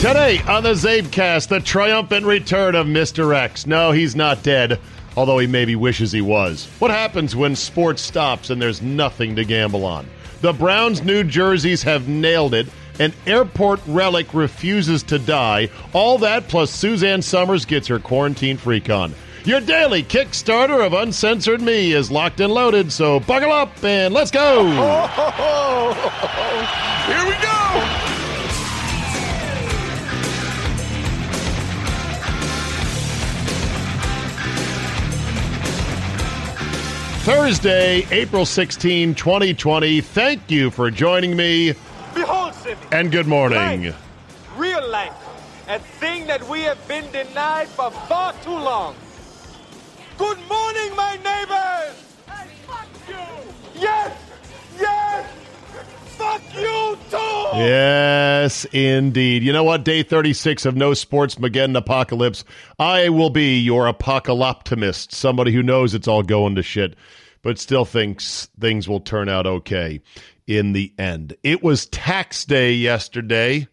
Today on the CzabeCast, the triumphant return of Mr. X. No, he's not dead, although he maybe wishes he was. What happens when sports stops and there's nothing to gamble on? The Browns' new jerseys have nailed it. An airport relic refuses to die. All that plus Suzanne Sommers gets her quarantine freak on. Your daily Kickstarter of Uncensored Me is locked and loaded, so buckle up and let's go! Oh, Here we go! Thursday, April 16, 2020. Thank you for joining me. Behold, Simi. And good morning. Life, real life, a thing that we have been denied for far too long. Good morning, my neighbors! Hey, fuck you! Yes! Fuck you too! Yes, indeed. You know what? Day 36 of No Sports Mageddon Apocalypse. I will be your apocalyptimist, somebody who knows it's all going to shit, but still thinks things will turn out okay in the end. It was tax day yesterday,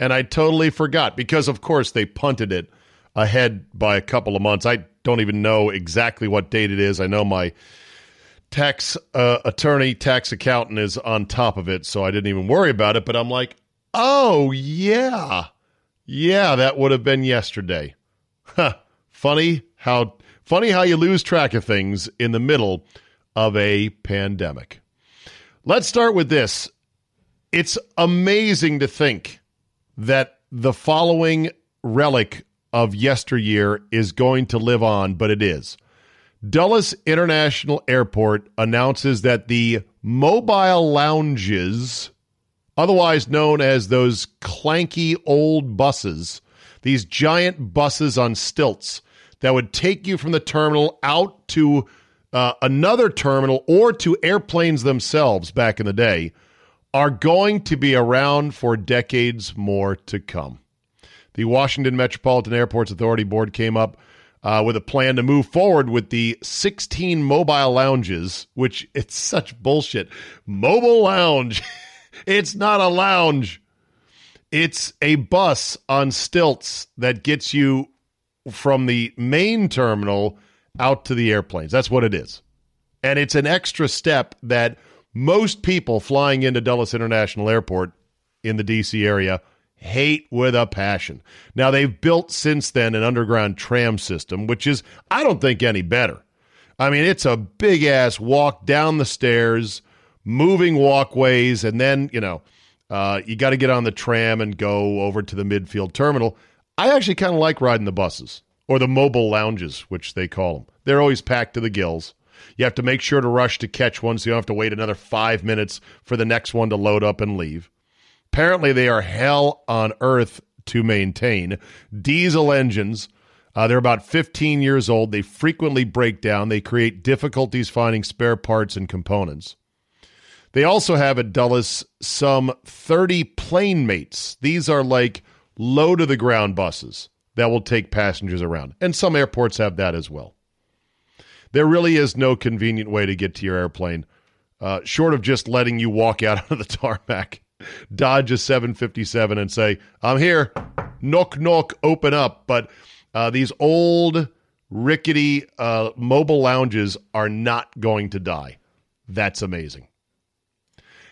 and I totally forgot because, of course, they punted it ahead by a couple of months. I don't even know exactly what date it is. I know my tax uh, attorney, tax accountant is on top of it, so I didn't even worry about it. But I'm like, oh, yeah. Yeah, that would have been yesterday. Funny how funny how you lose track of things in the middle of a pandemic. Let's start with this. It's amazing to think that the following relic of yesteryear is going to live on, but it is. Dulles International Airport announces that the mobile lounges, otherwise known as those clanky old buses, these giant buses on stilts that would take you from the terminal out to uh, another terminal or to airplanes themselves back in the day, are going to be around for decades more to come. The Washington Metropolitan Airports Authority Board came up uh, with a plan to move forward with the 16 mobile lounges, which it's such bullshit. Mobile lounge. it's not a lounge. It's a bus on stilts that gets you from the main terminal out to the airplanes. That's what it is. And it's an extra step that most people flying into Dulles International Airport in the DC area hate with a passion. Now, they've built since then an underground tram system, which is, I don't think, any better. I mean, it's a big ass walk down the stairs, moving walkways, and then, you know, uh, you got to get on the tram and go over to the midfield terminal. I actually kind of like riding the buses or the mobile lounges, which they call them. They're always packed to the gills. You have to make sure to rush to catch one so you don't have to wait another five minutes for the next one to load up and leave. Apparently, they are hell on earth to maintain. Diesel engines, uh, they're about 15 years old. They frequently break down. They create difficulties finding spare parts and components. They also have at Dulles some 30 plane mates. These are like low to the ground buses that will take passengers around. And some airports have that as well. There really is no convenient way to get to your airplane, uh, short of just letting you walk out onto the tarmac dodge a 757 and say, I'm here. Knock, knock, open up. But uh, these old, rickety uh, mobile lounges are not going to die. That's amazing.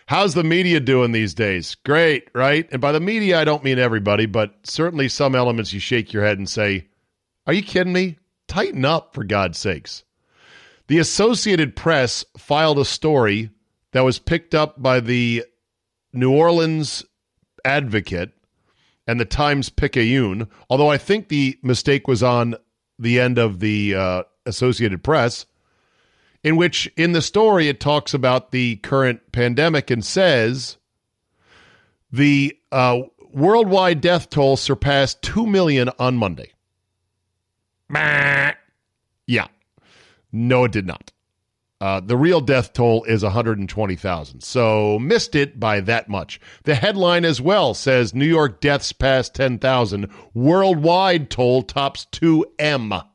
How's the media doing these days? Great, right? And by the media, I don't mean everybody, but certainly some elements you shake your head and say, Are you kidding me? Tighten up, for God's sakes. The Associated Press filed a story that was picked up by the New Orleans Advocate and the Times Picayune, although I think the mistake was on the end of the uh, Associated Press, in which in the story it talks about the current pandemic and says the uh, worldwide death toll surpassed 2 million on Monday. Yeah. No, it did not. Uh, the real death toll is 120,000. So missed it by that much. The headline as well says New York deaths past 10,000. Worldwide toll tops 2M.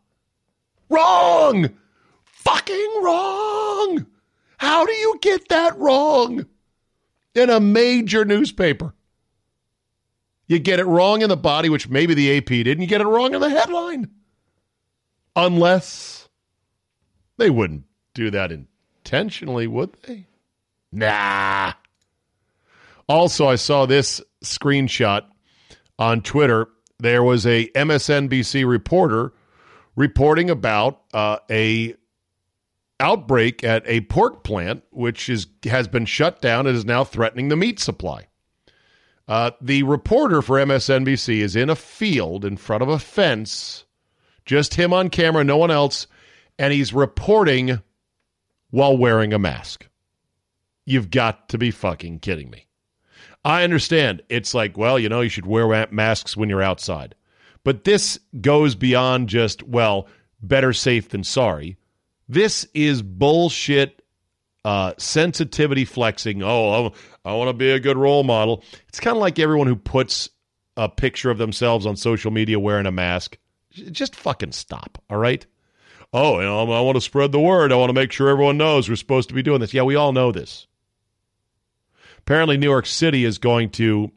Wrong! Fucking wrong! How do you get that wrong? In a major newspaper. You get it wrong in the body, which maybe the AP didn't. get it wrong in the headline. Unless they wouldn't do that intentionally, would they? Nah. Also, I saw this screenshot on Twitter. There was a MSNBC reporter reporting about uh, a outbreak at a pork plant, which is has been shut down and is now threatening the meat supply. Uh, the reporter for MSNBC is in a field in front of a fence, just him on camera, no one else, and he's reporting while wearing a mask. You've got to be fucking kidding me. I understand. It's like, well, you know, you should wear masks when you're outside. But this goes beyond just, well, better safe than sorry. This is bullshit uh, sensitivity flexing. Oh, I, I want to be a good role model. It's kind of like everyone who puts a picture of themselves on social media wearing a mask. Just fucking stop, all right? Oh, you know, I want to spread the word. I want to make sure everyone knows we're supposed to be doing this. Yeah, we all know this. Apparently, New York City is going to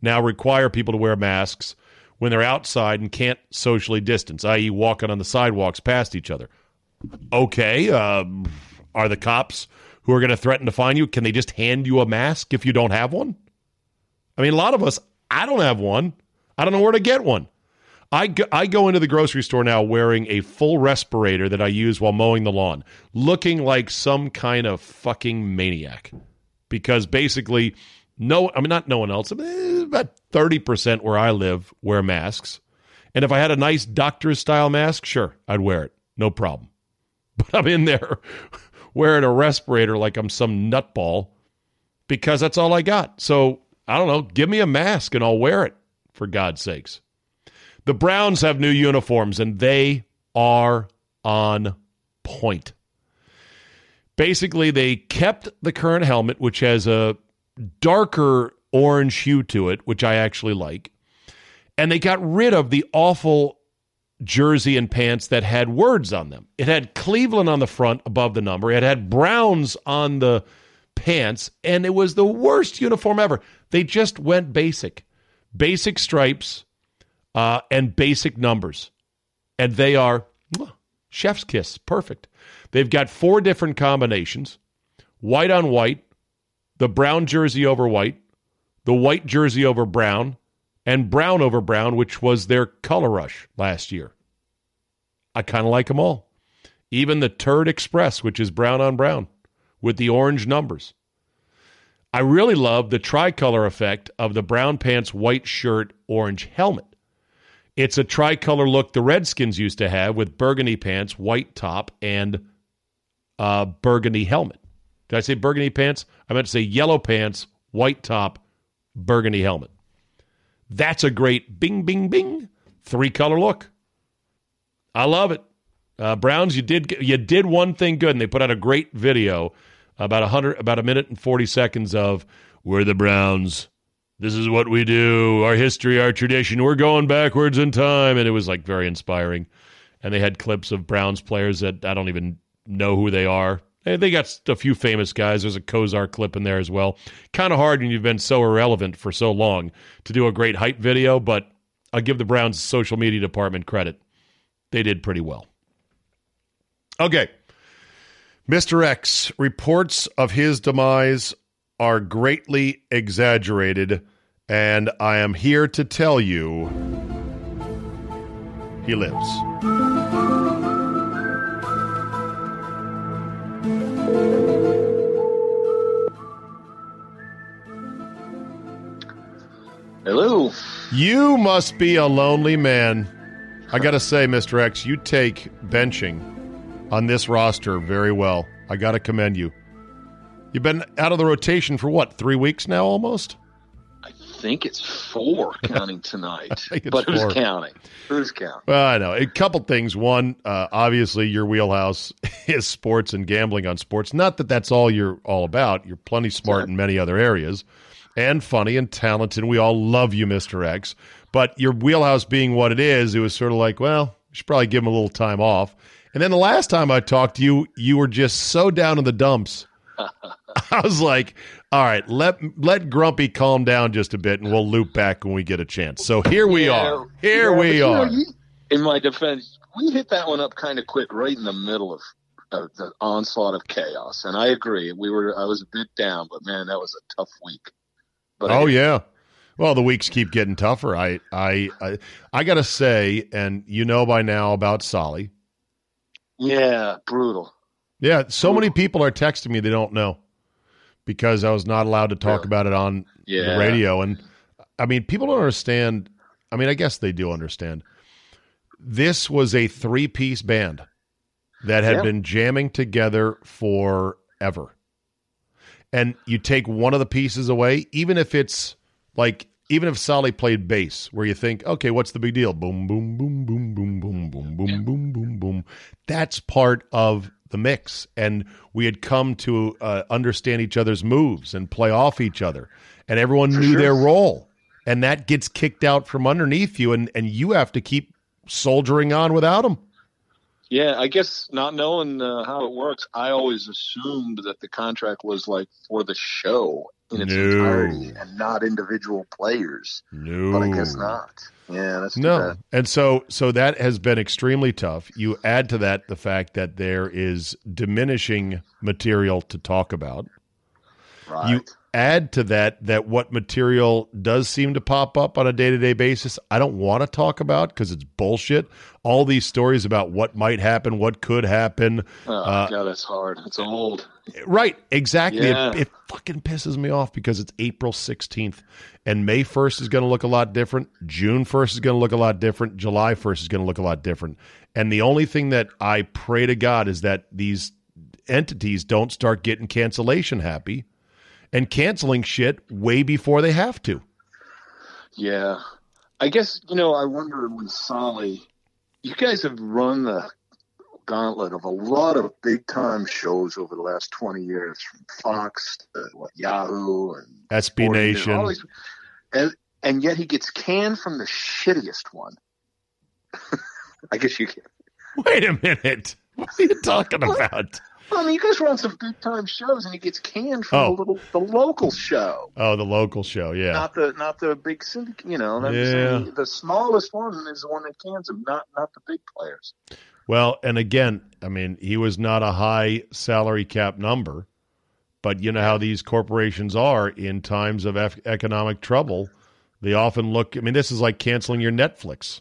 now require people to wear masks when they're outside and can't socially distance, i.e., walking on the sidewalks past each other. Okay, uh, are the cops who are going to threaten to fine you? Can they just hand you a mask if you don't have one? I mean, a lot of us, I don't have one. I don't know where to get one. I go, I go into the grocery store now wearing a full respirator that I use while mowing the lawn, looking like some kind of fucking maniac. Because basically, no, I mean, not no one else, about 30% where I live wear masks. And if I had a nice doctor's style mask, sure, I'd wear it. No problem. But I'm in there wearing a respirator like I'm some nutball because that's all I got. So I don't know. Give me a mask and I'll wear it for God's sakes. The Browns have new uniforms and they are on point. Basically, they kept the current helmet, which has a darker orange hue to it, which I actually like. And they got rid of the awful jersey and pants that had words on them. It had Cleveland on the front above the number, it had Browns on the pants, and it was the worst uniform ever. They just went basic. Basic stripes, uh, and basic numbers. And they are chef's kiss. Perfect. They've got four different combinations white on white, the brown jersey over white, the white jersey over brown, and brown over brown, which was their color rush last year. I kind of like them all. Even the Turd Express, which is brown on brown with the orange numbers. I really love the tricolor effect of the brown pants, white shirt, orange helmet. It's a tricolor look the Redskins used to have with burgundy pants, white top, and uh, burgundy helmet. Did I say burgundy pants? I meant to say yellow pants, white top, burgundy helmet. That's a great bing, bing, bing three color look. I love it. Uh, Browns, you did you did one thing good, and they put out a great video about a hundred about a minute and forty seconds of we're the Browns. This is what we do, our history, our tradition. We're going backwards in time. And it was like very inspiring. And they had clips of Browns players that I don't even know who they are. They got a few famous guys. There's a Kosar clip in there as well. Kind of hard when you've been so irrelevant for so long to do a great hype video, but I'll give the Browns social media department credit. They did pretty well. Okay. Mr. X reports of his demise are greatly exaggerated, and I am here to tell you he lives. Hello. You must be a lonely man. I got to say, Mr. X, you take benching on this roster very well. I got to commend you. You've been out of the rotation for what, three weeks now almost? I think it's four counting tonight. but who's counting? Who's counting? Well, I know. A couple things. One, uh, obviously, your wheelhouse is sports and gambling on sports. Not that that's all you're all about. You're plenty smart in many other areas and funny and talented. We all love you, Mr. X. But your wheelhouse being what it is, it was sort of like, well, you should probably give him a little time off. And then the last time I talked to you, you were just so down in the dumps. I was like, all right, let let Grumpy calm down just a bit, and we'll loop back when we get a chance. So here we Yeah, are. Here yeah, we you know, are. you- in my defense, we hit that one up kind of quick, right in the middle of, of the onslaught of chaos. And I agree, we were. I was a bit down, but man, that was a tough week. But Oh yeah. Well, the weeks keep getting tougher. I I I, I got to say, and you know by now about Solly. yeah, brutal. Yeah, so many people are texting me they don't know because I was not allowed to talk Really? about it on Yeah, the radio. And I mean, people don't understand. I mean, I guess they do understand. This was a three piece band that had Yeah. been jamming together forever. And you take one of the pieces away, even if it's like, even if Solly played bass, where you think, okay, what's the big deal? Boom, boom, boom, boom, boom, boom, boom, boom, boom, boom, boom. That's part of the mix. And we had come to uh, understand each other's moves and play off each other. And everyone knew sure. their role. And that gets kicked out from underneath you. And, and you have to keep soldiering on without them. Yeah, I guess not knowing uh, how it works, I always assumed that the contract was like for the show in its No. entirety and not individual players. No. But I guess not. Yeah, that's No. bad. And so so that has been extremely tough. You add to that the fact that there is diminishing material to talk about. Right. You add to that that what material does seem to pop up on a day-to-day basis, I don't want to talk about because it's bullshit. All these stories about what might happen, what could happen. oh, uh, God, that's hard. It's old. Right, exactly. Yeah. It, it fucking pisses me off because it's April 16th and May 1st is going to look a lot different. June 1st is going to look a lot different. July 1st is going to look a lot different. And the only thing that I pray to God is that these entities don't start getting cancellation happy and canceling shit way before they have to. Yeah. I guess, you know, I wonder with Solly, you guys have run the gauntlet of a lot of big time shows over the last 20 years from Fox to what, Yahoo and SB Nation. these- and, and yet he gets canned from the shittiest one. I guess you can. Wait a minute. What are you talking about? Well, I mean, you guys run some big time shows, and he gets canned from Oh. the little the local show, Oh, the local show. Yeah. not the not the big syndicate. You know, Yeah. saying, the smallest one is the one that cans him, not not the big players. Well, and again, I mean, he was not a high salary cap number, but you know how these corporations are in times of ec- economic trouble. They often look, I mean, this is like canceling your Netflix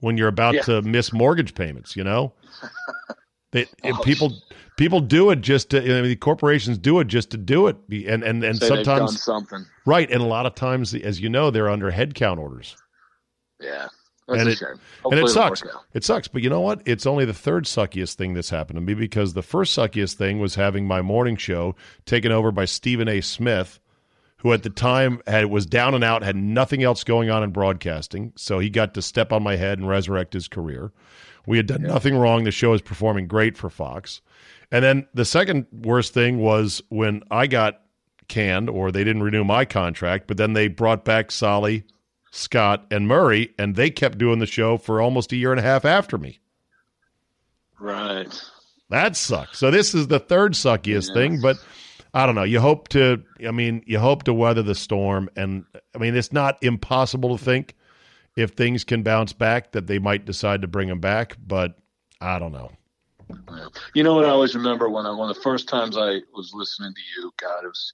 when you're about Yeah. to miss mortgage payments, you know? They, Oh, people people do it just to, I mean, the corporations do it just to do it. And, and, and Say they've done sometimes, something. right. And a lot of times, as you know, they're under headcount orders. Yeah, that's And a it- shame. and it sucks. It sucks, but you know what? It's only the third suckiest thing that's happened to me because the first suckiest thing was having my morning show taken over by Stephen A. Smith, who at the time had was down and out, had nothing else going on in broadcasting, so he got to step on my head and resurrect his career. We had done nothing wrong. The show is performing great for Fox. And then the second worst thing was when I got canned or they didn't renew my contract, but then they brought back Solly, Scott, and Murray, and they kept doing the show for almost a year and a half after me. Right. That sucks. So this is the third suckiest thing, but I don't know. You hope to I mean, you hope to weather the storm and I mean, it's not impossible to think if things can bounce back that they might decide to bring him back, but I don't know. You know what I always remember when I one of the first times I was listening to you, God, it was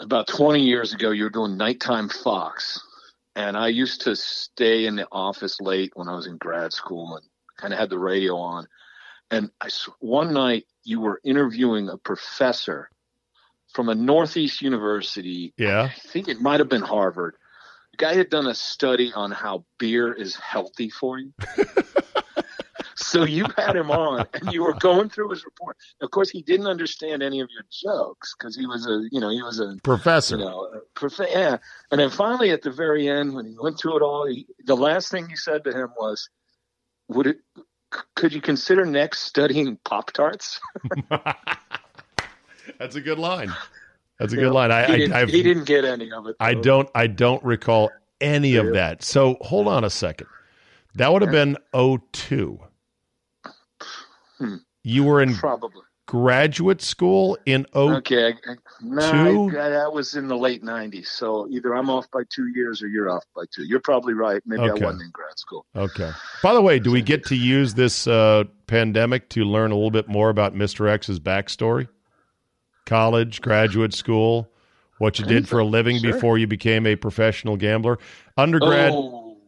about 20 years ago, you were doing nighttime Fox. And I used to stay in the office late when I was in grad school and kind of had the radio on. And I, one night you were interviewing a professor from a Northeast university. Yeah. I think it might have been Harvard. The guy had done a study on how beer is healthy for you. so you had him on and you were going through his report. Of course, he didn't understand any of your jokes because he was a, you know, he was a professor. You know, prof- yeah. And then finally, at the very end, when he went through it all, he, the last thing he said to him was, "Would it? Could you consider next studying Pop Tarts?" That's a good line. That's a good line. I, he, didn't, I, he didn't get any of it. I don't. I don't recall any of that. So hold on a second. That would have been 02. Hmm. You were in Probably. graduate school in 02. Okay, I, I, no, I, that was in the late '90s. So either I'm off by two years or you're off by two. You're probably right. Maybe Okay. I wasn't in grad school. Okay. By the way, do we get to use this uh, pandemic to learn a little bit more about Mr. X's backstory? College, graduate school, what you did for a living Sure. before you became a professional gambler. Undergrad, Oh,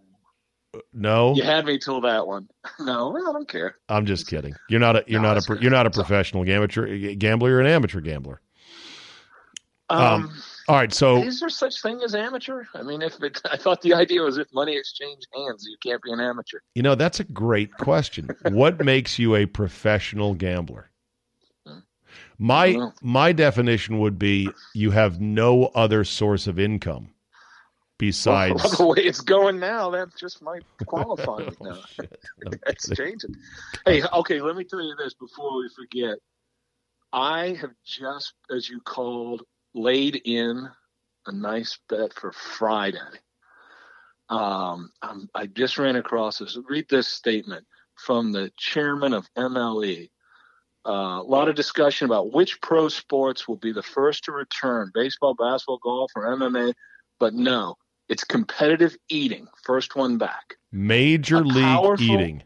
no. you had me till that one. No, I don't care. I'm just kidding. You're not a you're No, not a you're not a professional gambler. Gambler, you're an amateur gambler. Um, Um, All right, so is there such thing as amateur? I mean, if it, I thought the idea was if money exchanged hands, you can't be an amateur. you know that's a great question. what makes you a professional gambler? My my definition would be you have no other source of income besides Well, the way it's going now, that just might qualify me now. It's changing. Hey, okay, let me tell you this before we forget. I have just, as you called, laid in a nice bet for Friday. Um, I'm, I just ran across this. Read this statement from the chairman of MLE. Uh, a lot of discussion about which pro sports will be the first to return baseball, basketball, golf, or MMA. But no, it's competitive eating. First one back. Major a league powerful- eating.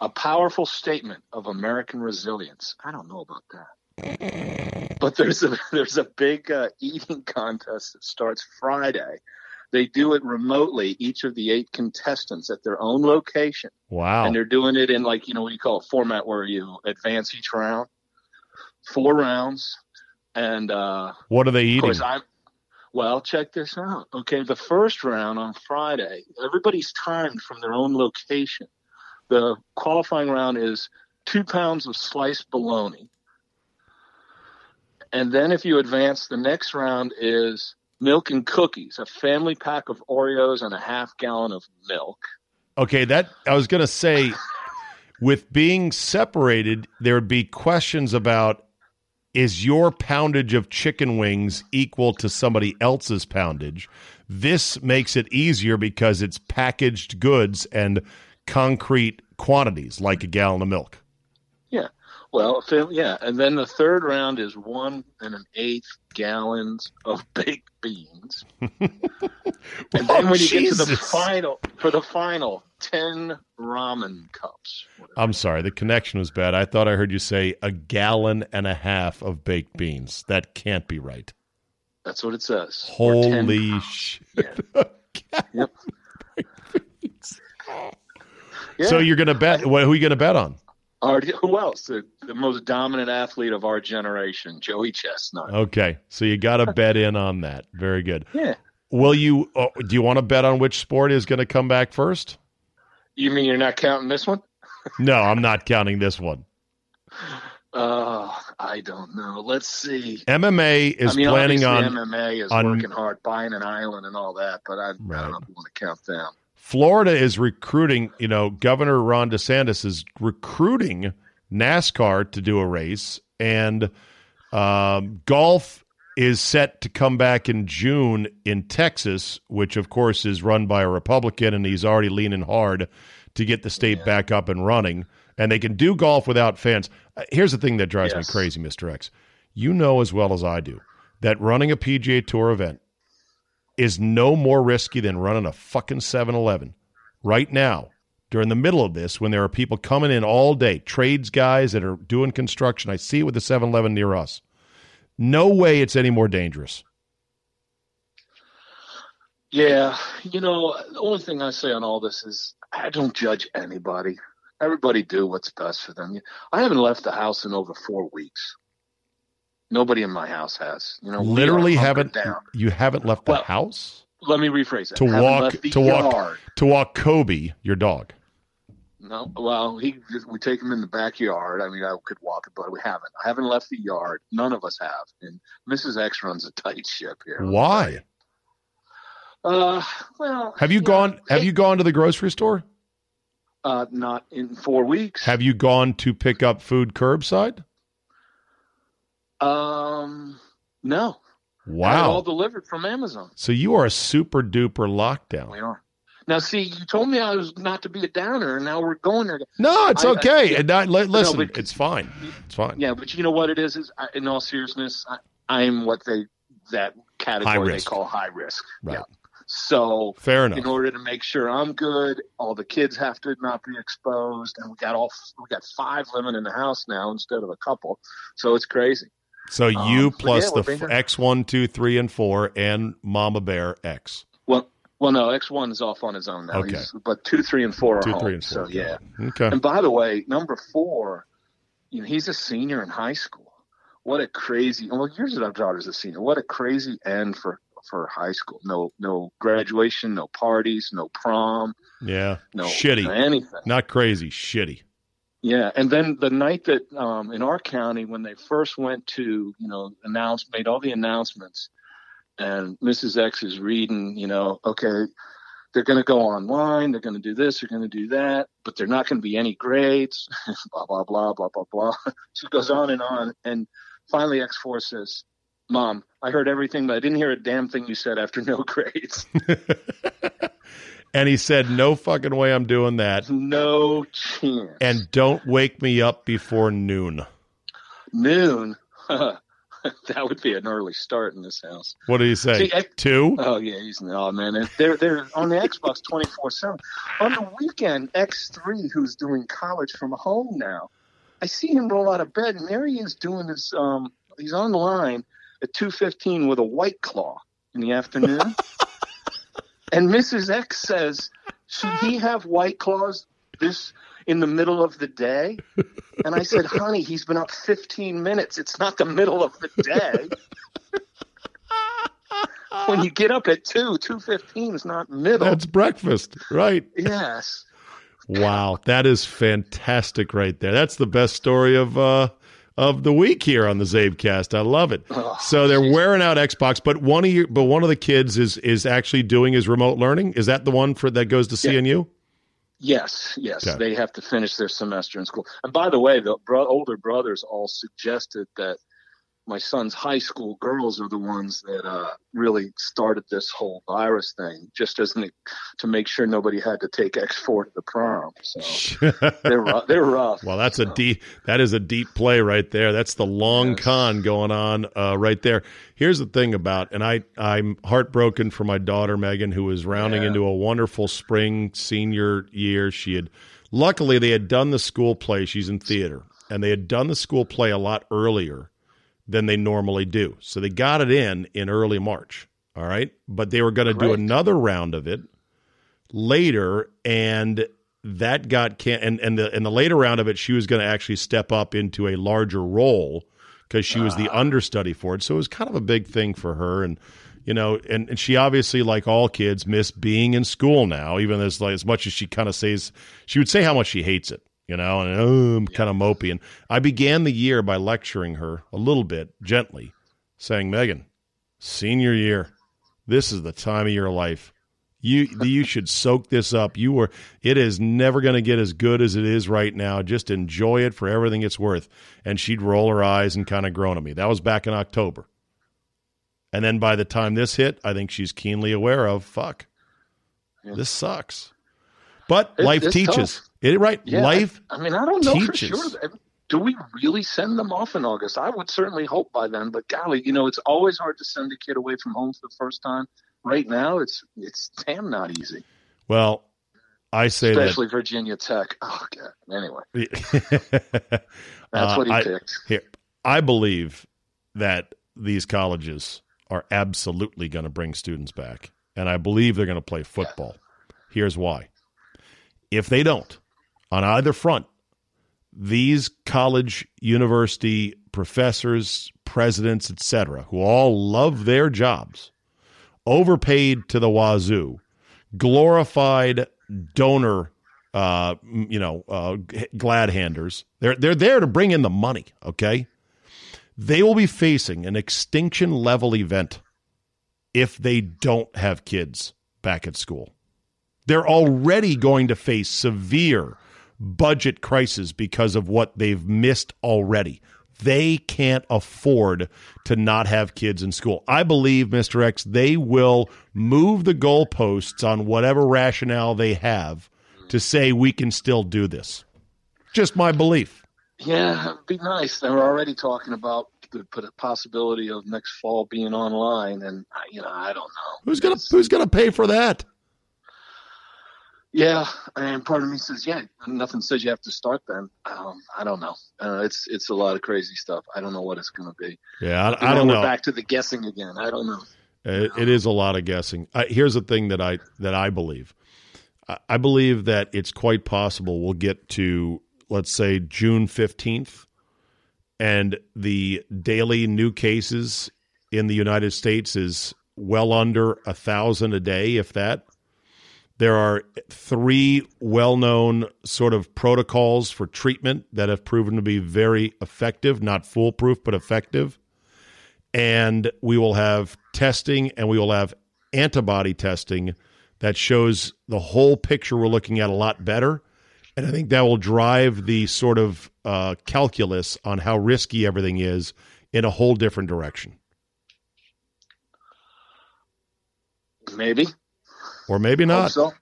A powerful statement of American resilience. I don't know about that. But there's a there's a big uh, eating contest that starts Friday. They do it remotely. Each of the eight contestants at their own location, Wow. and they're doing it in like you know what you call it format where you advance each round, four rounds, and uh, What are they eating? Well, check this out. Okay, the first round on Friday, everybody's timed from their own location. The qualifying round is two pounds of sliced bologna. And then if you advance, the next round is milk and cookies, a family pack of Oreos and a half gallon of milk. Okay, that I was going to say with being separated there would be questions about is your poundage of chicken wings equal to somebody else's poundage? This makes it easier because it's packaged goods and concrete quantities like a gallon of milk. Yeah. Well, yeah. And then the third round is one and an eighth gallons of baked beans. and then Oh, when you get to the final, for the final, 10 ramen cups. I'm sorry, the connection was bad. I thought I heard you say a gallon and a half of baked beans. That can't be right. That's what it says. Holy shit. Yep. Yeah. So you're going to bet who are you going to bet on? Our, who else? The, the most dominant athlete of our generation, Joey Chestnut. Okay, so you got to bet in on that. Very good. Yeah. Will you? Uh, do you want to bet on which sport is going to come back first? You mean you're not counting this one? No, I'm not counting this one. Uh, I don't know. Let's see. MMA is I mean, planning on. MMA is on- working hard, buying an island and all that, but I, I don't want to count them. Florida is recruiting. You know, Governor Ron DeSantis is recruiting NASCAR to do a race, and um, golf is set to come back in June in Texas, which of course is run by a Republican, and he's already leaning hard to get the state back up and running. And they can do golf without fans. Uh, Here's the thing that drives Yes. me crazy, Mister X. You know as well as I do that running a PGA Tour event is no more risky than running a fucking 7-Eleven right now during the middle of this when there are people coming in all day, trades guys that are doing construction. I see it with the 7-Eleven near us. No way it's any more dangerous. Yeah, you know, the only thing I say on all this is I don't judge anybody. Everybody do what's best for them. I haven't left the house in over four weeks. Nobody in my house has. You know, Literally haven't you haven't left the Well, house Let me rephrase it. to Haven't walk to walk to walk Kobe, your dog. No, well, he we take him in the backyard. I mean, I could walk it, but we haven't. I haven't left the yard. None of us have. And Mrs. X runs a tight ship here. let me tell Why? Uh, well, Have you know, gone have you gone to the grocery store? Uh, not in four weeks. Have you gone to pick up food curbside? Um, no. Wow. all delivered from Amazon. So you are a super duper lockdown. We are. Now, see, you told me I was not to be a downer, and now we're going there. No, it's I- I- okay. yeah. And I, li- listen, but- it's fine. It's fine. Yeah, but you know what it is? Is I, in all seriousness, I, I'm what they that category they call high risk. Right. Yeah. So Fair enough. in order to make sure I'm good, all the kids have to not be exposed, and we got all we got five living in the house now instead of a couple. So it's crazy. So Um, you plus yeah, we're the X one, two, three, and four, and Mama Bear X. Well, well, no, X one is off on his own now. Okay. He's, but two, three, and four are Two, home. three, and four. So yeah. Okay. And by the way, number four, you know, he's a senior in high school. What a crazy! Well, yours our daughter's a senior. What a crazy end for for high school. No, no graduation, no parties, no prom, Yeah. no Shitty. anything. Not crazy. Shitty. Yeah, and then the night that um, in our county when they first went to you know announce made all the announcements, and Mrs. X is reading you know okay they're going to go online they're going to do this they're going to do that but they're not going to be any grades blah blah blah blah blah blah. she goes on and on and finally X four says, "Mom, I heard everything, but I didn't hear a damn thing you said after no grades. And he said, "No fucking way, I'm doing that." no chance." And don't wake me up before noon. noon. that would be an early start in this house. What do you say? See, I- Two? Oh yeah, he's no man. They're they're on the Xbox twenty four seven. On the weekend, X three, who's doing college from home now, I see him roll out of bed, and there he is doing his. Um, he's on the line at two fifteen with a white claw in the afternoon. and Mrs. X says, "Should he have white claws this in the middle of the day?" And I said, "Honey, he's been up fifteen minutes. It's not the middle of the day." when you get up at two, two fifteen is not middle. That's breakfast, right? yes. Wow, that is fantastic right there. That's the best story of uh of the week here on the CzabeCast. I love it. Oh, so they're wearing out Xbox, but one of you but one of the kids is is actually doing his remote learning. Is that the one for that goes to CNU? Yes, yes, Okay. they have to finish their semester in school. And by the way, the bro- older brothers all suggested that my son's high school girls are the ones that uh, really started this whole virus thing, just as an, to make sure nobody had to take X four to the prom. So they're rough. They're rough. Well, that's a deep. That is a deep play right there. That's the long Yes. con going on uh, right there. Here's the thing about, and I I'm heartbroken for my daughter Megan, who was rounding Yeah. into a wonderful spring senior year. She had, luckily, they had done the school play. She's in theater, and they had done the school play a lot earlier than they normally do. So they got it in in early March. All right, but they were going to do another round of it later, and that got can and and the in the later round of it, she was going to actually step up into a larger role because she was the ah. understudy for it. So it was kind of a big thing for her, and you know, and, and she obviously, like all kids, miss being in school now. Even as like as much as she kind of says, she would say how much she hates it. You know, and um, oh, I'm kind of mopey. And I began the year by lecturing her a little bit gently, saying, "Megan, senior year, this is the time of your life. You you should soak this up. You were it is never going to get as good as it is right now. Just enjoy it for everything it's worth." And she'd roll her eyes and kind of groan at me. That was back in October. And then by the time this hit, I think she's keenly aware of fuck. Yeah. This sucks. But life it's teaches. tough. It right. Yeah, life I, I mean, I don't know teaches. for sure. Do we really send them off in August? I would certainly hope by then. But golly, you know, it's always hard to send a kid away from home for the first time. Right now, it's it's damn not easy, well, I say especially Virginia Tech. Oh god. Anyway, that that's what he Uh, I- picked. Here, I believe that these colleges are absolutely going to bring students back. and I believe they're going to play football. Here's why. If they don't, on either front, these college, university professors, presidents, etc., who all love their jobs, overpaid to the wazoo, glorified donor, uh, you know, uh, glad handers. They're they're there to bring in the money. Okay, they will be facing an extinction level event if they don't have kids back at school. They're already going to face severe budget crisis because of what they've missed already. They can't afford to not have kids in school. I believe, Mr. X, they will move the goalposts on whatever rationale they have to say we can still do this. Just my belief. Yeah, it'd be nice. They're already talking about the possibility of next fall being online, and you know, I don't know. Who's gonna Who's gonna pay for that? Yeah, and part of me says, yeah, nothing says you have to start then. Um, I don't know. Uh, it's it's a lot of crazy stuff. I don't know what it's going to be. Yeah, I, I don't know. Back to the guessing again. I don't know. It, it is a lot of guessing. I, here's the thing that I that I believe. I, I believe that it's quite possible we'll get to let's say June fifteenth, and the daily new cases in the United States is well under a thousand a day, if that there are three well known sort of protocols for treatment that have proven to be very effective, not foolproof, but effective. And we will have testing and we will have antibody testing that shows the whole picture we're looking at a lot better. And I think that will drive the sort of uh, calculus on how risky everything is in a whole different direction. Maybe or maybe not. So.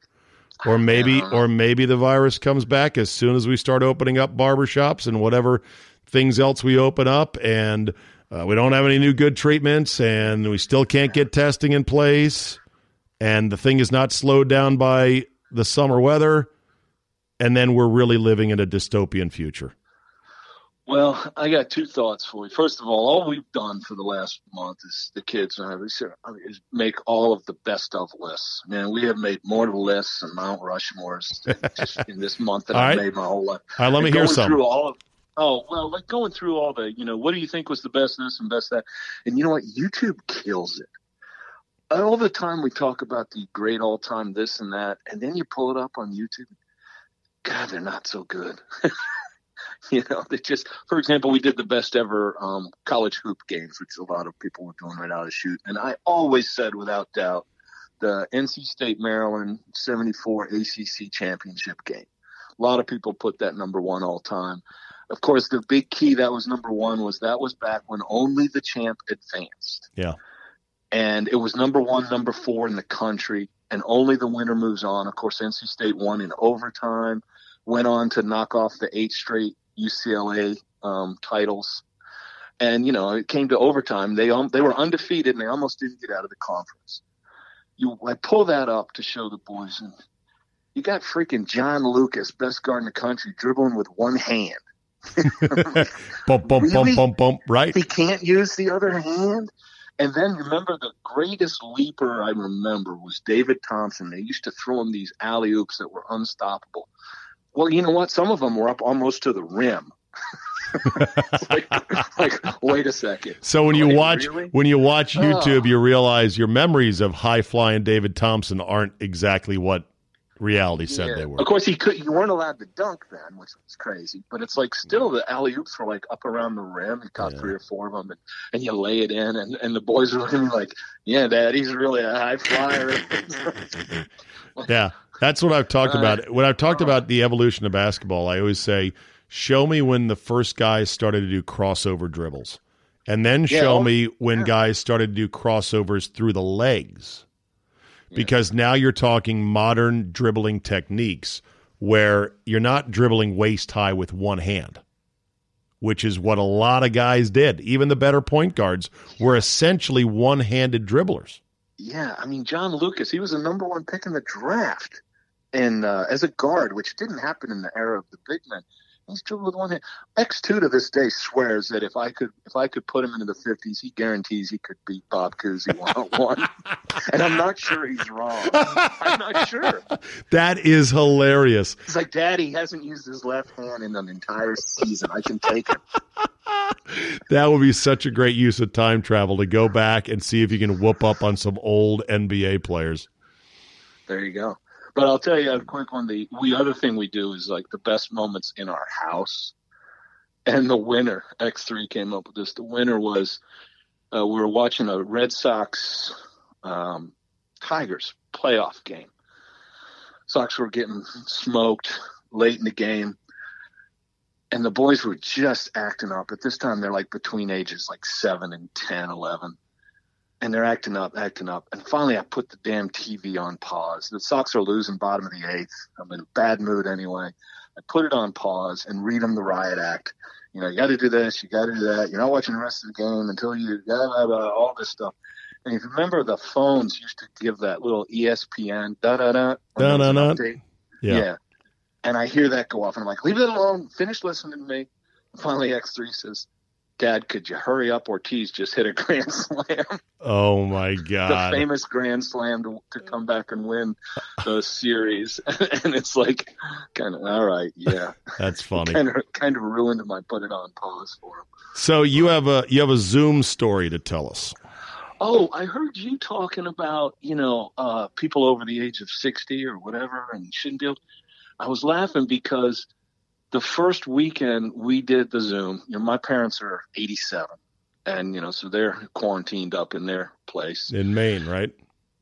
Or maybe, yeah. or maybe the virus comes back as soon as we start opening up barbershops and whatever things else we open up, and uh, we don't have any new good treatments, and we still can't get testing in place, and the thing is not slowed down by the summer weather, and then we're really living in a dystopian future. Well, I got two thoughts for you. First of all, all we've done for the last month is the kids and I is make all of the best of lists. Man, we have made more lists than Mount Rushmore's just in this month than I've right. made my whole life. All right, let me hear some. Through all of, oh well, like going through all the, you know, what do you think was the best this and best that, and you know what? YouTube kills it. All the time we talk about the great all time this and that, and then you pull it up on YouTube. God, they're not so good. you know, they just, for example, we did the best ever um, college hoop games, which a lot of people were doing right out of shoot. And I always said, without doubt, the NC State Maryland 74 ACC championship game. A lot of people put that number one all time. Of course, the big key that was number one was that was back when only the champ advanced. Yeah. And it was number one, number four in the country, and only the winner moves on. Of course, NC State won in overtime, went on to knock off the eight straight UCLA um, titles. And you know, it came to overtime. They um, they were undefeated, and they almost didn't get out of the conference. You, I pull that up to show the boys, and you got freaking John Lucas, best guard in the country, dribbling with one hand. bump, bump, really? bump, bump, bump. Right? He can't use the other hand. And then remember the greatest leaper I remember was David Thompson. They used to throw him these alley oops that were unstoppable. Well, you know what? Some of them were up almost to the rim. like, like, wait a second. So when you like, watch really? when you watch YouTube, oh. you realize your memories of high flying David Thompson aren't exactly what reality said yeah. they were. Of course, he could. You weren't allowed to dunk then, which was crazy. But it's like still the alley oops were like up around the rim. He caught yeah. three or four of them, and, and you lay it in, and, and the boys are looking like, "Yeah, Dad, he's really a high flyer." yeah, that's what I've talked about. When I've talked about the evolution of basketball, I always say, show me when the first guys started to do crossover dribbles. And then show oh, me when yeah. guys started to do crossovers through the legs. Because now you're talking modern dribbling techniques where you're not dribbling waist high with one hand, which is what a lot of guys did. Even the better point guards were essentially one handed dribblers. Yeah, I mean John Lucas, he was the number one pick in the draft and uh, as a guard, which didn't happen in the era of the big men. He's dribbled with one hand. X two to this day swears that if I could if I could put him into the fifties, he guarantees he could beat Bob Cousy one on one. And I'm not sure he's wrong. I'm not sure. That is hilarious. It's like Daddy hasn't used his left hand in an entire season. I can take it. That would be such a great use of time travel to go back and see if you can whoop up on some old NBA players. There you go. But I'll tell you a quick one. The we other thing we do is like the best moments in our house. And the winner, X three came up with this. The winner was uh, we were watching a Red Sox um, Tigers playoff game. Sox were getting smoked late in the game, and the boys were just acting up. At this time, they're like between ages like seven and 10, 11. And they're acting up, acting up. And finally, I put the damn TV on pause. The Sox are losing bottom of the eighth. I'm in a bad mood anyway. I put it on pause and read them the riot act. You know, you got to do this, you got to do that. You're not watching the rest of the game until you blah, blah, blah, all this stuff. And if you remember, the phones used to give that little ESPN da da da Da, da, da. Yeah. Yeah. And I hear that go off, and I'm like, leave it alone. Finish listening to me. Finally, X3 says, Dad, could you hurry up? Ortiz just hit a grand slam, Oh my God. the famous grand slam to, to come back and win the series. and it's like, kind of, all right, yeah. That's funny. Kind of, kind of ruined my put it on pause for him. So you have a you have a Zoom story to tell us. Oh, I heard you talking about, you know, uh, people over the age of 60 or whatever and shouldn't be able. I was laughing because the first weekend we did the Zoom, you know, my parents are 87 and, you know, so they're quarantined up in their place. In Maine, right?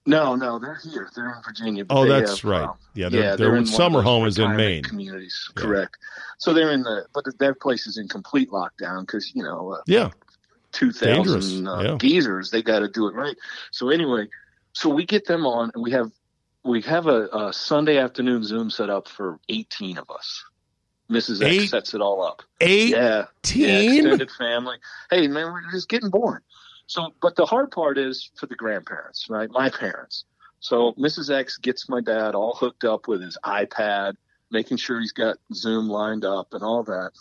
No, no, they're here. They're in Virginia. Oh, that's have, right. um, Yeah, their- yeah, their they're in summer home is in Maine. Communities, Yeah. correct. So they're in the, but their place is in complete lockdown because, you know, uh, Yeah. two thousand uh, yeah. geezers. They got to do it right. So anyway, so we get them on, and we have we have a, a Sunday afternoon Zoom set up for eighteen of us. Mrs. Eight- X sets it all up. Eighteen. Yeah, yeah, extended family. Hey man, we're just getting born. So, but the hard part is for the grandparents, right? My parents. So Mrs. X gets my dad all hooked up with his iPad, making sure he's got Zoom lined up and all that.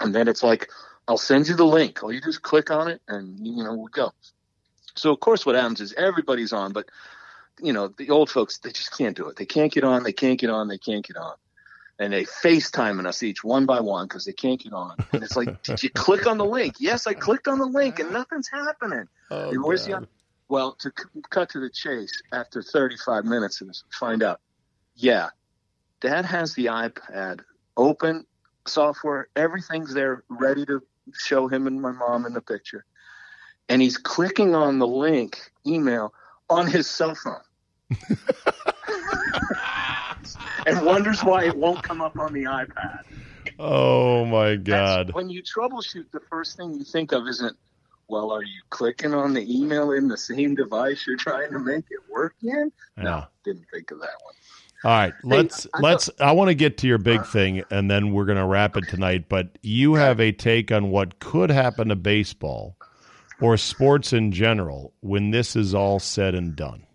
And then it's like, I'll send you the link. All you just click on it and, you know, we go. So, of course, what happens is everybody's on, but, you know, the old folks, they just can't do it. They can't get on, they can't get on, they can't get on. And they FaceTiming us each one by one because they can't get on. And it's like, did you click on the link? Yes, I clicked on the link and nothing's happening. Oh, Hey, where's the well, to c- cut to the chase, after 35 minutes this, find out, yeah, Dad has the iPad open, software, everything's there, ready to show him and my mom in the picture, and he's clicking on the link email on his cell phone. and wonders why it won't come up on the iPad. Oh my That's- God. when you troubleshoot, the first thing you think of isn't, well, are you clicking on the email in the same device you're trying to make it work in? Yeah. No, didn't think of that one. All right, let's I let's. I want to get to your big thing, and then we're going to wrap it tonight. But you have a take on what could happen to baseball or sports in general when this is all said and done.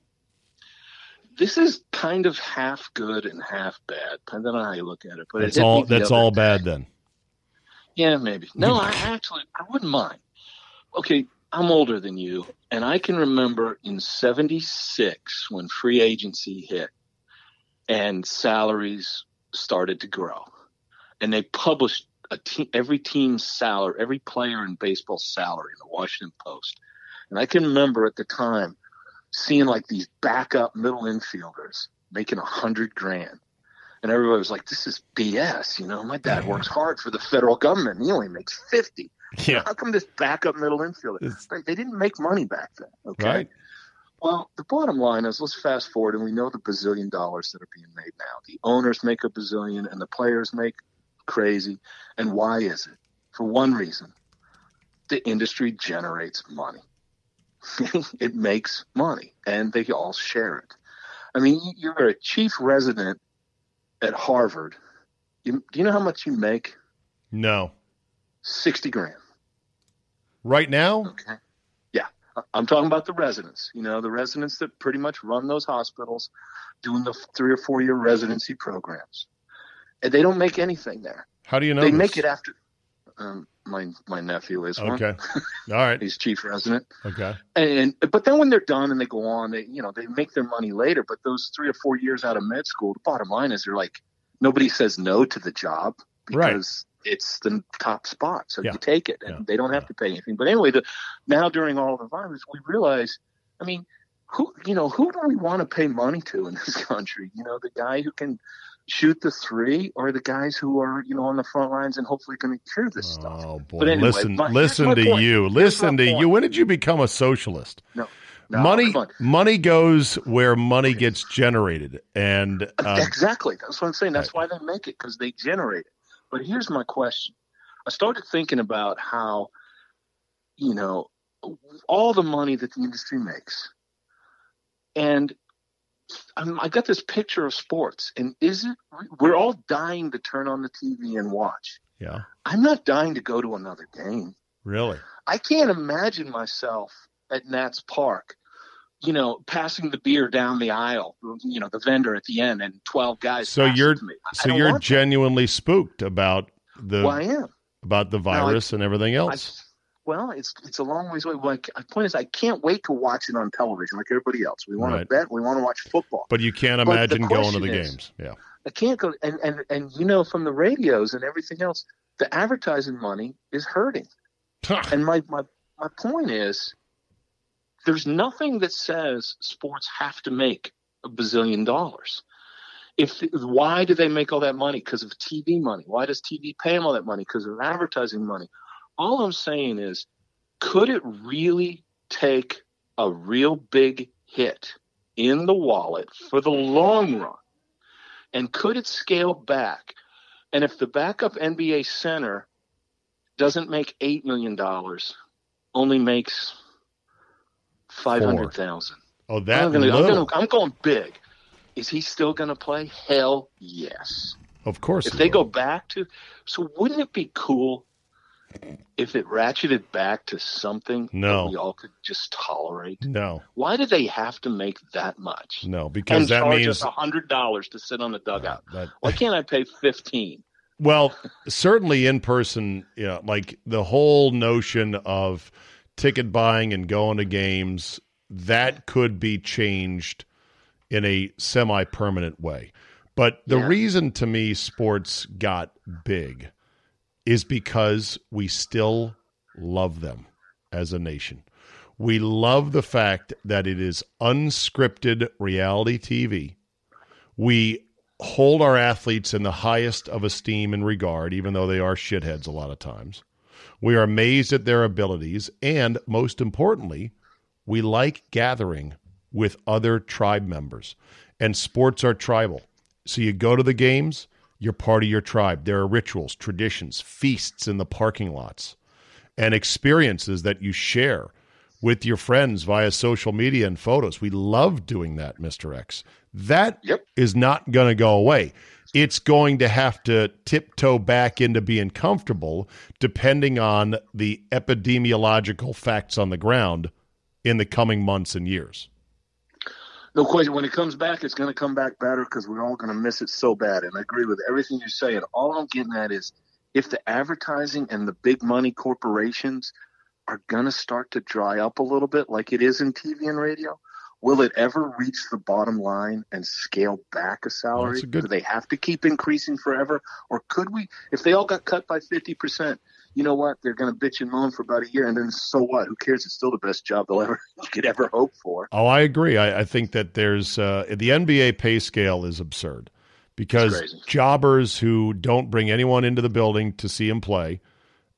This is kind of half good and half bad, depending on how you look at it. But it That's me all that's all day. bad then. Yeah, maybe. No, I actually I wouldn't mind. Okay, I'm older than you, and I can remember in '76 when free agency hit and salaries started to grow, and they published a team, every team's salary, every player in baseball salary in the Washington Post, and I can remember at the time seeing like these backup middle infielders making a hundred grand. And everybody was like, "This is BS." You know, my dad works hard for the federal government. He only makes fifty. Yeah. How come this backup middle infielder? They didn't make money back then. Okay. Right. Well, the bottom line is, let's fast forward, and we know the bazillion dollars that are being made now. The owners make a bazillion, and the players make crazy. And why is it? For one reason, the industry generates money. it makes money, and they all share it. I mean, you- you're a chief resident at Harvard. You, do you know how much you make? No. Sixty grand. Right now. Okay. Yeah. I'm talking about the residents, you know, the residents that pretty much run those hospitals doing the three or four year residency programs. And they don't make anything there. How do you know? they this? make it after. Um, my my nephew is one. Okay. All right. He's chief resident. Okay. And but then when they're done and they go on, they you know they make their money later. But those three or four years out of med school, the bottom line is they're like nobody says no to the job Right. because it's the top spot, so Yeah. you take it, and Yeah. they don't have to pay anything. But anyway, the, now during all the virus, we realize, I mean, who you know who do we want to pay money to in this country? You know, the guy who can shoot the three, or the guys who are you know on the front lines and hopefully going to cure this stuff. Oh boy! But anyway, listen, my- listen to point. you. Here's Listen to point. you. When did you become a socialist? No, no, money, money goes where money gets generated, and uh, exactly. That's what I'm saying. That's why they make it because they generate it. But here's my question. I started thinking about how, you know, all the money that the industry makes, and I'm, I got this picture of sports, and is it? We're all dying to turn on the TV and watch. yeah, I'm not dying to go to another game. really, I can't imagine myself at Nats Park, you know, passing the beer down the aisle, you know, the vendor at the end, and twelve guys. So you're me. I- I so you're want that. genuinely spooked about the Well, I am. about the Now, I- virus and everything else. Well, it's it's a long ways away. Like, my point is, I can't wait to watch it on television like everybody else. We want Right. to bet. We want to watch football. but you can't imagine going to the is- games. Yeah, I can't go. And and and you know, from the radios and everything else, the advertising money is hurting. And my, my, my point is there's nothing that says sports have to make a bazillion dollars. If why do they make all that money? Because of TV money. Why does TV pay them all that money? Because of advertising money. All I'm saying is, could it really take a real big hit in the wallet for the long run? And could it scale back? And if the backup NBA center doesn't make eight million dollars, only makes five hundred thousand. oh, that I'm, gonna, I'm, gonna, I'm going big. Is he still going to play? Hell yes. of course, If they will. go back to, so wouldn't it be cool if it ratcheted back to something No. that we all could just tolerate? no, Why do they have to make that much? no, because and that charge means us a hundred dollars to sit on the dugout. that, Why can't I pay fifteen? Well, certainly in person, you know, like the whole notion of ticket buying and going to games, that could be changed in a semi permanent way. But the Yeah. reason to me sports got big is because we still love them as a nation. We love the fact that it is unscripted reality TV. We hold our athletes in the highest of esteem and regard, even though they are shitheads a lot of times. We are amazed at their abilities. And most importantly, we like gathering with other tribe members. And sports are tribal. So you go to the games, you're part of your tribe. There are rituals, traditions, feasts in the parking lots, and experiences that you share with your friends via social media and photos. We love doing that, Mr. X. That is Yep. not going to go away. It's going to have to tiptoe back into being comfortable depending on the epidemiological facts on the ground in the coming months and years. No question. When it comes back, it's going to come back better because we're all going to miss it so bad. And I agree with everything you're saying. All I'm getting at is if the advertising and the big money corporations are going to start to dry up a little bit, like it is in TV and radio, will it ever reach the bottom line and scale back a salary? That's a good- Do they have to keep increasing forever? Or could we, if they all got cut by 50%, you know what? They're going to bitch and moan for about a year, and then so what? Who cares? It's still the best job they'll ever could ever hope for. Oh, I agree. I, I think that there's uh, the NBA pay scale is absurd because jobbers who don't bring anyone into the building to see him play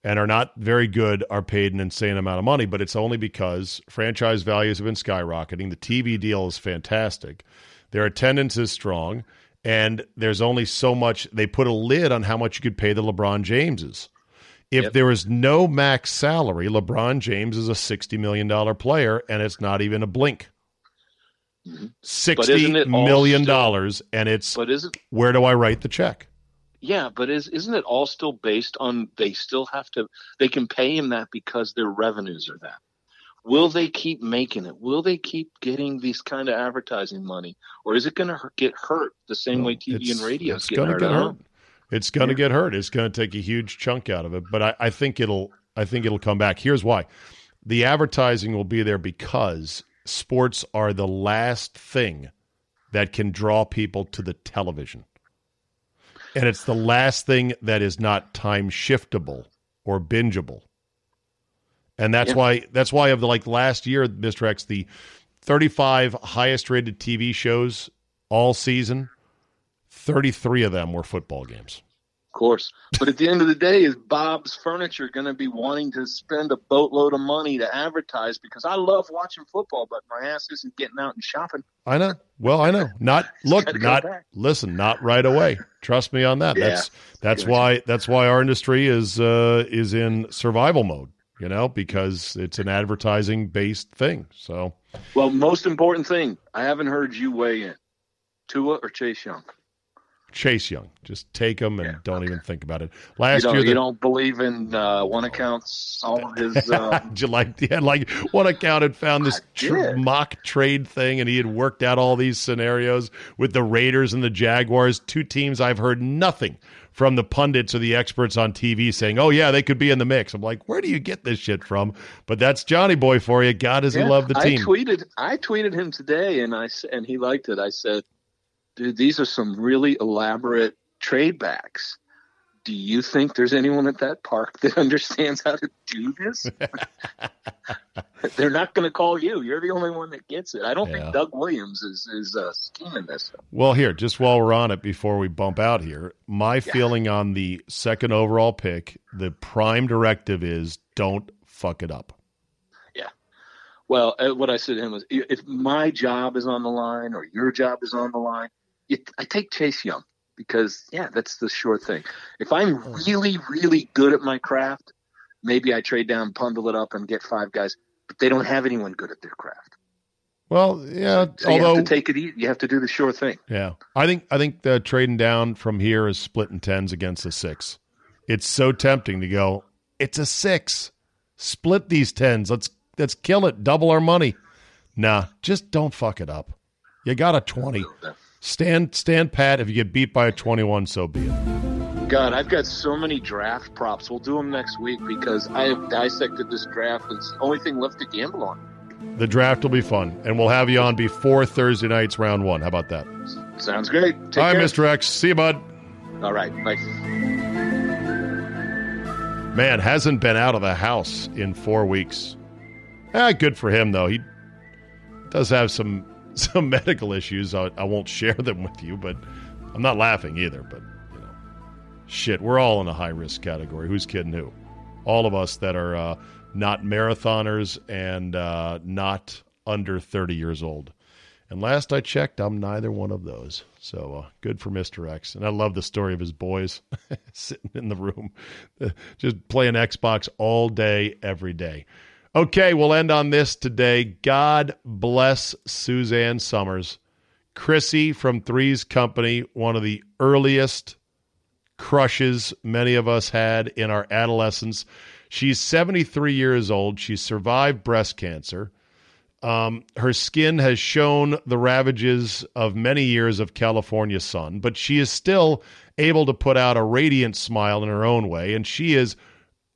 and are not very good are paid an insane amount of money, but it's only because franchise values have been skyrocketing. The TV deal is fantastic. Their attendance is strong, and there's only so much they put a lid on how much you could pay the LeBron Jameses. If Yep. there was no max salary, LeBron James is a $60 million player, and it's not even a blink. Mhm. Sixty isn't it all million still- dollars, and it's But isn't where do I write the check? Yeah, but is isn't it all still based on they still have to they can pay him that because their revenues are that. Will they keep making it? Will they keep getting these kind of advertising money, or is it going to get hurt the same way TV and radio is getting hurt? get hurt. It's going to get hurt. It's going to take a huge chunk out of it. But I, I think it'll. I think it'll come back. Here's why: the advertising will be there because sports are the last thing that can draw people to the television, and it's the last thing that is not time shiftable or bingeable. And that's Yeah. why. That's why of the like last year, Mr. X, the 35 highest rated TV shows all season, 33 of them were football games. Of course. But at the end of the day, is Bob's Furniture going to be wanting to spend a boatload of money to advertise? Because I love watching football, but my ass isn't getting out and shopping. I know. Well, I know. Not look, not listen, not right away. Trust me on that. Yeah. That's that's Gotcha. why that's why our industry is uh is in survival mode, you know, because it's an advertising based thing. So Well, most important thing, I haven't heard you weigh in. Tua or Chase Young? Chase Young, just take him and Yeah, don't okay. even think about it. Last don't, year, you don't believe in uh, one accounts, all of his. Uh, Did you like yeah, like one account had found this tr- mock trade thing and he had worked out all these scenarios with the Raiders and the Jaguars, two teams I've heard nothing from the pundits or the experts on TV saying, "Oh yeah, they could be in the mix." I'm like, "Where do you get this shit from?" But that's Johnny Boy for you. God does he love the team. I tweeted, I tweeted him today, and I and he liked it. I said, "Dude, these are some really elaborate trade backs. Do you think there's anyone at that park that understands how to do this? They're not going to call you. You're the only one that gets it. I don't Yeah. think Doug Williams is is uh, scheming this. Well, here, just while we're on it, before we bump out here, my feeling on the second overall pick, the prime directive is don't fuck it up. Yeah. Well, uh, what I said to him was, if my job is on the line or your job is on the line, you, I take Chase Young because yeah, that's the sure thing. If I'm hmm. really, really good at my craft, maybe I trade down, bundle it up, and get five guys. But they don't have anyone good at their craft. Well, yeah, So you although have to take it easy. You have to do the sure thing. Yeah, I think I think the trading down from here is splitting tens against a six. It's so tempting to go. It's a six. Split these tens. Let's let's kill it. Double our money. Nah, just don't fuck it up. You got a twenty. Stand stand pat. If you get beat by a twenty-one, so be it. God, I've got so many draft props. We'll do them next week because I have dissected this draft. It's the only thing left to gamble on. The draft will be fun, and we'll have you on before Thursday night's round one. How about that? Sounds great. Take All right, care. Mr. X. See you, bud. All right. Bye. Man hasn't been out of the house in four weeks. Ah, good for him though. He does have some some medical issues. I, I won't share them with you, but I'm not laughing either. But you know, shit, we're all in a high risk category. Who's kidding who? All of us that are uh, not marathoners and uh, not under 30 years old. And last I checked, I'm neither one of those. So uh, good for Mr. X. And I love the story of his boys sitting in the room, just playing Xbox all day, every day. Okay, we'll end on this today. God bless Suzanne Sommers. Chrissy from Three's Company, one of the earliest crushes many of us had in our adolescence. She's 73 years old. She survived breast cancer. Um, her skin has shown the ravages of many years of California sun, but she is still able to put out a radiant smile in her own way, and she is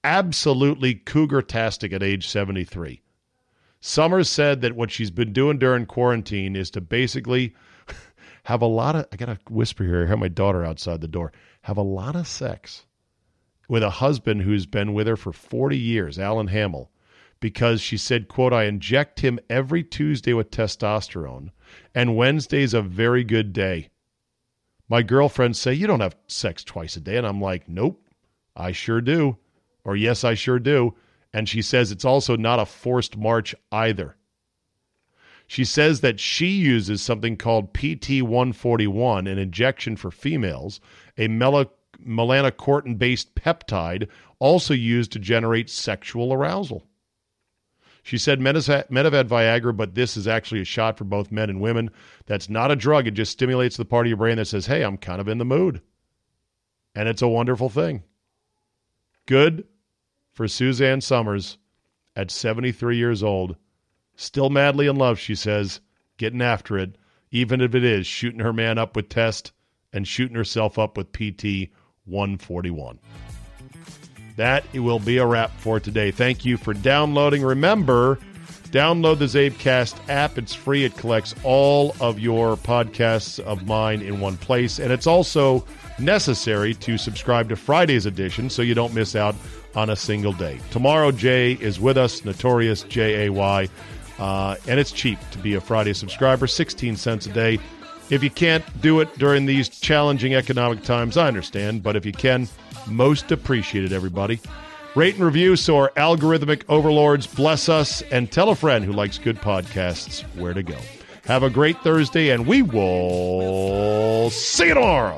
absolutely cougar-tastic at age 73. Sommers said that what she's been doing during quarantine is to basically have a lot of, I got to whisper here, I hear my daughter outside the door, have a lot of sex with a husband who's been with her for 40 years, Alan Hamel because she said, quote, I inject him every Tuesday with testosterone, and Wednesday's a very good day. My girlfriends say, You don't have sex twice a day. And I'm like, Nope, I sure do. Or, Yes, I sure do. And she says it's also not a forced march either. She says that she uses something called PT 141, an injection for females, a mel- melanocortin based peptide also used to generate sexual arousal. She said had Viagra, but this is actually a shot for both men and women. That's not a drug. It just stimulates the part of your brain that says, hey, I'm kind of in the mood. And it's a wonderful thing. Good for Suzanne Sommers at 73 years old. Still madly in love, she says, getting after it, even if it is shooting her man up with test and shooting herself up with PT 141. That it will be a wrap for today. Thank you for downloading. Remember, download the CzabeCast app. It's free. It collects all of your podcasts of mine in one place, and it's also necessary to subscribe to Friday's edition so you don't miss out on a single day. Tomorrow, Jay is with us, Notorious J A Y, uh, and it's cheap to be a Friday subscriber, 16 cents a day. If you can't do it during these challenging economic times, I understand, but if you can, most appreciated, everybody. Rate and review so our algorithmic overlords bless us, and tell a friend who likes good podcasts where to go. Have a great Thursday, and we will see you tomorrow.